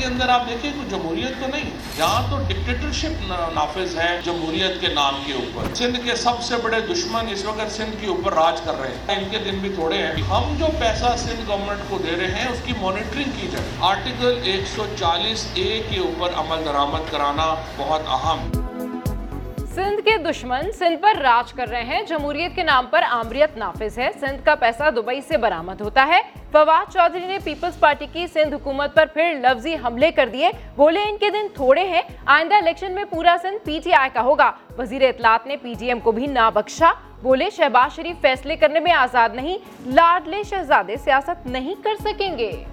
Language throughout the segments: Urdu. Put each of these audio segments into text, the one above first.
کے اندر آپ دیکھیں تو جمہوریت تو نہیں۔ یہاں تو ڈکٹیٹرشپ نافذ ہے جمہوریت کے نام کے اوپر۔ سندھ کے سب سے بڑے دشمن اس وقت سندھ کے اوپر راج کر رہے ہیں۔ ان کے دن بھی تھوڑے ہیں۔ ہم جو پیسہ سندھ گورنمنٹ کو دے رہے ہیں، اس کی مانیٹرنگ کی جائے۔ آرٹیکل ایک سو چالیس اے کے اوپر عمل درآمد کرانا بہت اہم۔ سندھ کے دشمن سندھ پر راج کر رہے ہیں۔ جمہوریت کے نام پر آمریت نافذ ہے۔ سندھ کا پیسہ دبئی سے برآمد ہوتا ہے۔ فواد چودھری نے پیپلز پارٹی کی سندھ حکومت پر پھر لفظی حملے کر دیے۔ بولے ان کے دن تھوڑے ہیں۔ آئندہ الیکشن میں پورا سندھ پی ٹی آئی کا ہوگا۔ وزیر اطلاعات نے پی ٹی ایم کو بھی نہ بخشا۔ بولے شہباز شریف فیصلے کرنے میں آزاد نہیں۔ لاڈلے شہزادے سیاست نہیں کر سکیں گے۔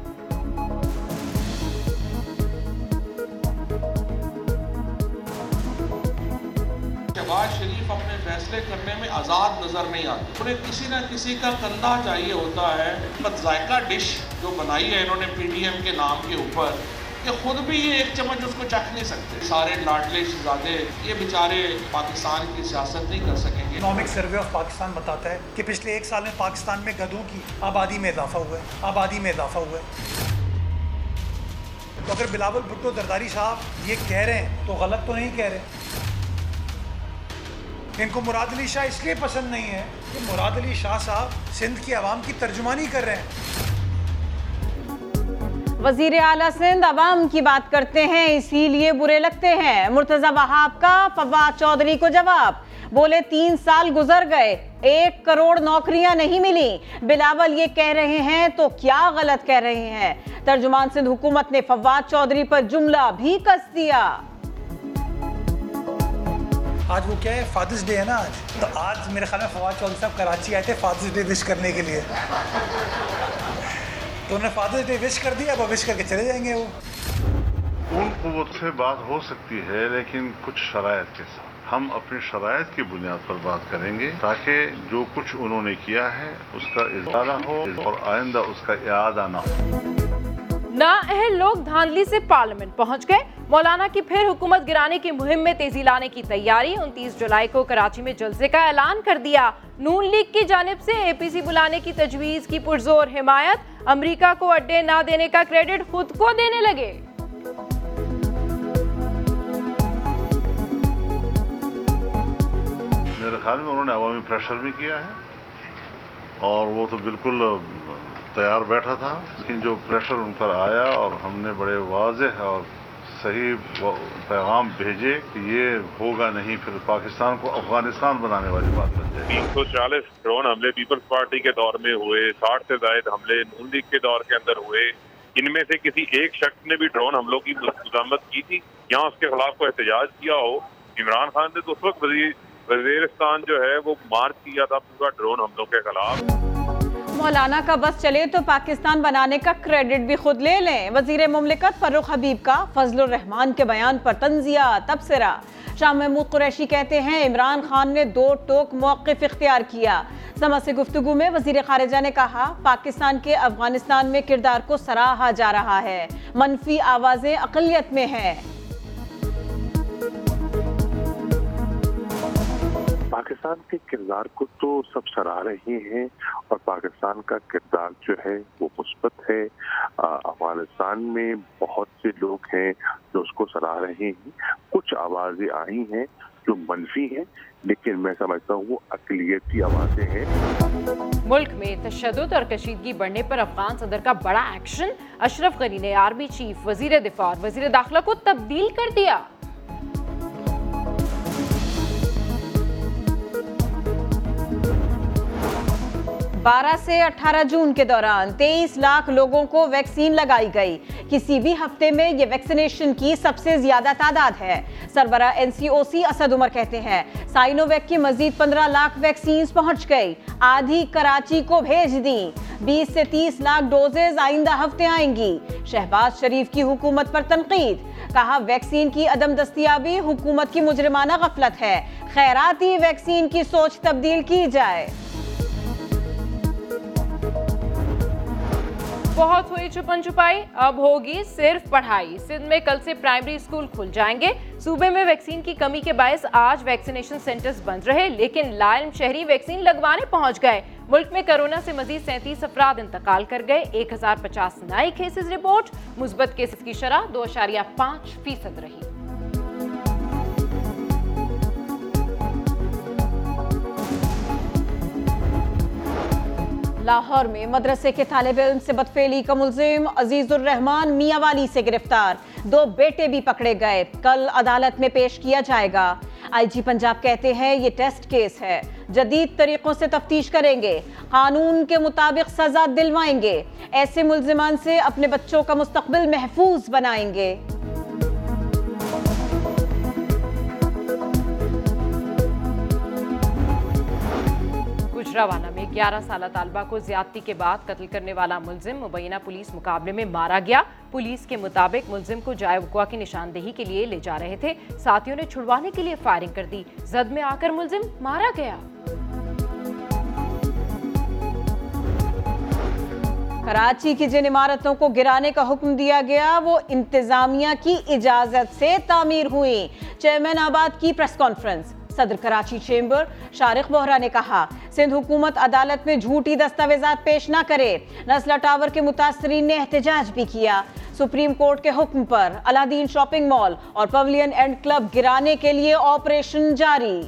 شریف اپنے فیصلے کرنے میں آزاد نظر نہیں آتے۔ انہیں کسی نہ کسی کا کندھا چاہیے ہوتا ہے بس ذائقہ ڈش جو بنائی ہے انہوں نے پی ڈی ایم کے نام کے اوپر، کہ خود بھی یہ ایک چمچ اس کو چکھ نہیں سکتے۔ سارے لاڈلے شہزادے یہ بیچارے پاکستان کی سیاست نہیں کر سکیں گے۔ اکنامک سروے آف پاکستان بتاتا ہے کہ پچھلے ایک سال میں پاکستان میں گدھوں کی آبادی میں اضافہ ہوا ہے۔ آبادی میں اضافہ ہوا ہے۔ تو اگر بلاول بھٹو زرداری صاحب یہ کہہ رہے ہیں، تو غلط تو نہیں کہہ رہے۔ ان کو مراد علی شاہ اس لیے پسند نہیں ہے کہ مراد علی شاہ صاحب سندھ کی عوام کی ترجمانی کر رہے ہیں۔ وزیر اعلیٰ سندھ عوام کی بات کرتے ہیں، اسی لیے برے لگتے ہیں۔ مرتضی وہاب کا فواد چودھری کو جواب۔ بولے، تین سال گزر گئے، ایک کروڑ نوکریاں نہیں ملی بلاول یہ کہہ رہے ہیں، تو کیا غلط کہہ رہے ہیں؟ ترجمان سندھ حکومت نے فواد چودھری پر جملہ بھی کس دیا۔ آج وہ کیا ہے فادرس ڈے ہے نا آج۔ تو آج میرے خیال میں فواد چودھری صاحب کراچی آئے تھے فادرس ڈے وش کرنے کے لیے۔ تو انہوں نے فادرس ڈے وش کر دیا، اب وش کر کے چلے جائیں گے وہ۔ ان قوت سے بات ہو سکتی ہے، لیکن کچھ شرائط کے ساتھ۔ ہم اپنی شرائط کی بنیاد پر بات کریں گے، تاکہ جو کچھ انہوں نے کیا ہے، اس کا اضافہ ہو اور آئندہ اس کا اعادہ نہ ہو۔ نا اہل لوگ دھاندلی سے پارلیمنٹ پہنچ گئے۔ مولانا کی پھر حکومت گرانے کی مہم میں تیزی لانے کی تیاری۔ انتیس جولائی کو کراچی میں جلسے کا اعلان کر دیا۔ نون لیگ کی جانب سے اے پی سی بلانے کی تجویز کی پرزور حمایت۔ امریکہ کو اڈے نہ دینے کا کریڈٹ خود کو دینے لگے۔ میرے خیال میں انہوں نے عوامی پریشر بھی کیا ہے اور وہ تو بالکل تیار بیٹھا تھا، لیکن جو پریشر ان پر آیا اور ہم نے بڑے واضح اور صحیح پیغام بھیجے کہ یہ ہوگا نہیں، پھر پاکستان کو افغانستان بنانے والی بات بن جائے تین سو چالیس ڈرون حملے پیپلز پارٹی کے دور میں ہوئے، ساٹھ سے زائد حملے نون لیگ کے دور کے اندر ہوئے۔ ان میں سے کسی ایک شخص نے بھی ڈرون حملوں کی مذمت کی تھی یہاں اس کے خلاف کوئی احتجاج کیا ہو۔ عمران خان نے تو اس وقت وزیرستان جو ہے وہ مارچ کیا تھا پورا ڈرون حملوں کے خلاف۔ مولانا کا بس چلے تو پاکستان بنانے کا کریڈٹ بھی خود لے لیں۔ وزیر مملکت فروخ حبیب کا فضل الرحمان کے بیان پر تنزیہ، تبصرہ۔ شاہ محمود قریشی کہتے ہیں، عمران خان نے دو ٹوک موقف اختیار کیا۔ سما سے گفتگو میں وزیر خارجہ نے کہا، پاکستان کے افغانستان میں کردار کو سراہا جا رہا ہے۔ منفی آوازیں اقلیت میں ہیں۔ پاکستان کے کردار کو تو سب سراہ رہے ہیں اور پاکستان کا کردار جو ہے وہ مثبت ہے۔ افغانستان میں بہت سے لوگ ہیں جو اس کو سراہ رہے ہیں۔ کچھ آوازیں آئی ہیں جو منفی ہیں، لیکن میں سمجھتا ہوں وہ اقلیتی آوازیں ہیں۔ ملک میں تشدد اور کشیدگی بڑھنے پر افغان صدر کا بڑا ایکشن، اشرف غنی نے آرمی چیف، وزیر دفاع اور وزیر داخلہ کو تبدیل کر دیا۔ بارہ سے اٹھارہ جون کے دوران تیئیس لاکھ لوگوں کو ویکسین لگائی گئی۔ کسی بھی ہفتے میں یہ ویکسینیشن کی سب سے زیادہ تعداد ہے۔ سربراہ این سی او سی اسد عمر کہتے ہیں سائنو ویک کی مزید پندرہ لاکھ ویکسینز پہنچ گئی۔ آدھی کراچی کو بھیج دیں۔ بیس سے تیس لاکھ ڈوزز آئندہ ہفتے آئیں گی۔ شہباز شریف کی حکومت پر تنقید۔ کہا، ویکسین کی عدم دستیابی حکومت کی مجرمانہ غفلت ہے۔ خیراتی ویکسین کی سوچ تبدیل کی جائے۔ بہت ہوئی چھپن چھپائی، اب ہوگی صرف پڑھائی۔ سندھ میں کل سے پرائمری اسکول کھل جائیں گے۔ صوبے میں ویکسین کی کمی کے باعث آج ویکسینیشن سینٹرز بند رہے، لیکن لائم شہری ویکسین لگوانے پہنچ گئے۔ ملک میں کرونا سے مزید سینتیس افراد انتقال کر گئے، ایک ہزار پچاس نئے کیسز رپورٹ۔ مثبت کیسز کی شرح دو اشاریہ پانچ فیصد رہی۔ لاہور میں مدرسے کے طالب علم سے بدفعلی کا ملزم عزیز الرحمان میاں والی سے گرفتار۔ دو بیٹے بھی پکڑے گئے۔ کل عدالت میں پیش کیا جائے گا۔ آئی جی پنجاب کہتے ہیں یہ ٹیسٹ کیس ہے۔ جدید طریقوں سے تفتیش کریں گے۔ قانون کے مطابق سزا دلوائیں گے۔ ایسے ملزمان سے اپنے بچوں کا مستقبل محفوظ بنائیں گے۔ گوجراوالا میں گیارہ سالہ طالبہ کو زیادتی کے بعد قتل کرنے والا ملزم مبینہ پولیس مقابلے میں مارا گیا۔ پولیس کے مطابق ملزم کو جائے وقوع کی نشاندہی کے لیے لے جا رہے تھے۔ ساتھیوں نے چھڑوانے کے لیے فائرنگ کر دی۔ زد میں آ کر ملزم مارا گیا۔ کراچی کی جن عمارتوں کو گرانے کا حکم دیا گیا، وہ انتظامیہ کی اجازت سے تعمیر ہوئی چیئرمین آباد کی پریس کانفرنس۔ صدر کراچی چیمبر شارق بہرا نے کہا، سندھ حکومت عدالت میں جھوٹی دستاویزات پیش نہ کرے۔ نسلہ ٹاور کے متاثرین نے احتجاج بھی کیا۔ سپریم کورٹ کے حکم پر، الادین شاپنگ مال اور پولین اینڈ کلب گرانے کے لیے آپریشن جاری۔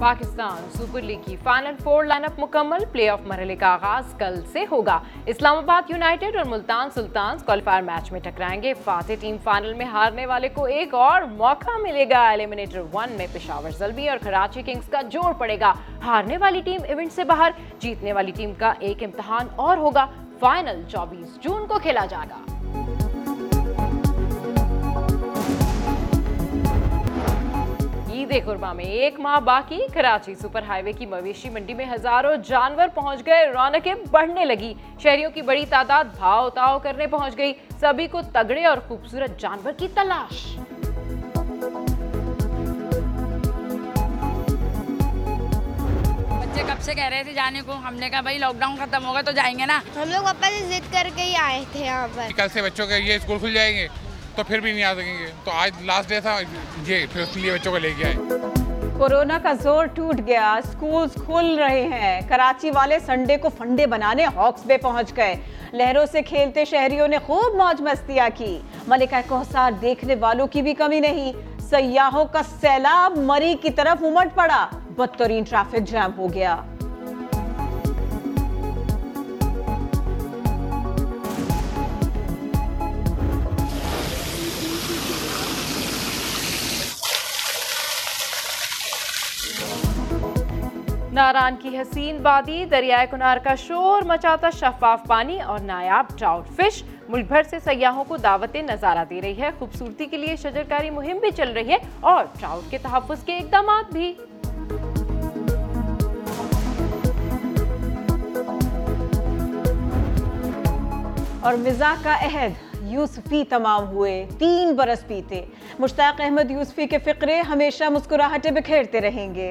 پاکستان سپر لیگ کی فائنل فور لائن اپ مکمل، پلے آف مرحلے کا آغاز کل سے ہوگا۔ اسلام آباد یونائٹڈ اور ملتان سلطانز کوالیفائر میچ میں ٹکرائیں گے۔ فاتح ٹیم فائنل میں ہارنے والے کو ایک اور موقع ملے گا۔ ایلیمنیٹر ون میں پشاور زلمی اور کراچی کنگز کا جوڑ پڑے گا۔ ہارنے والی ٹیم ایونٹ سے باہر، جیتنے والی ٹیم کا ایک امتحان اور ہوگا۔ فائنل چوبیس جون کو کھیلا جائے گا۔ عید قربا میں ایک ماہ باقی کراچی سپر ہائی وے کی مویشی منڈی میں ہزاروں جانور پہنچ گئے رونقیں بڑھنے لگی۔ شہریوں کی بڑی تعداد بھاؤ تاؤ کرنے پہنچ گئی۔ سبھی کو تگڑے اور خوبصورت جانور کی تلاش۔ بچے کب سے کہہ رہے تھے جانے کو؟ ہم نے کہا بھائی لاک ڈاؤن ختم ہوگا تو جائیں گے نا۔ ہم لوگ پاپا سے ضد کر کے ہی آئے تھے یہاں پر۔ کل سے بچوں کے یہ اسکول کھل جائیں گے۔ تو پھر بھی نہیں آ سکیں گے۔ تو آج لاسٹ ڈے تھا، یہ پھر اس لیے بچوں کو لے کے آئے۔ کورونا کا زور ٹوٹ گیا سکولز کھل رہے ہیں۔ کراچی والے سنڈے کو فنڈے بنانے ہاکس بے پہنچ گئے۔ لہروں سے کھیلتے شہریوں نے خوب موج مستیا کی۔ ملکہ کوہسار دیکھنے والوں کی بھی کمی نہیں۔ سیاحوں کا سیلاب مری کی طرف امٹ پڑا۔ بدترین ٹرافک جام ہو گیا۔ ناران کی حسین وادی، دریائے کنار کا شور مچاتا شفاف پانی اور نایاب ٹراؤٹ فش۔ ملک بھر سے سیاحوں کو دعوت نظارہ دے رہی ہے۔ خوبصورتی کے لیے شجرکاری مہم بھی چل رہی ہے اور ٹراؤٹ کے تحفظ کے اقدامات بھی۔ اور مزاح کا عہد، یوسفی تمام ہوئے، تین برس پیتے مشتاق احمد یوسفی کے فقرے ہمیشہ مسکراہٹیں بکھیرتے رہیں گے۔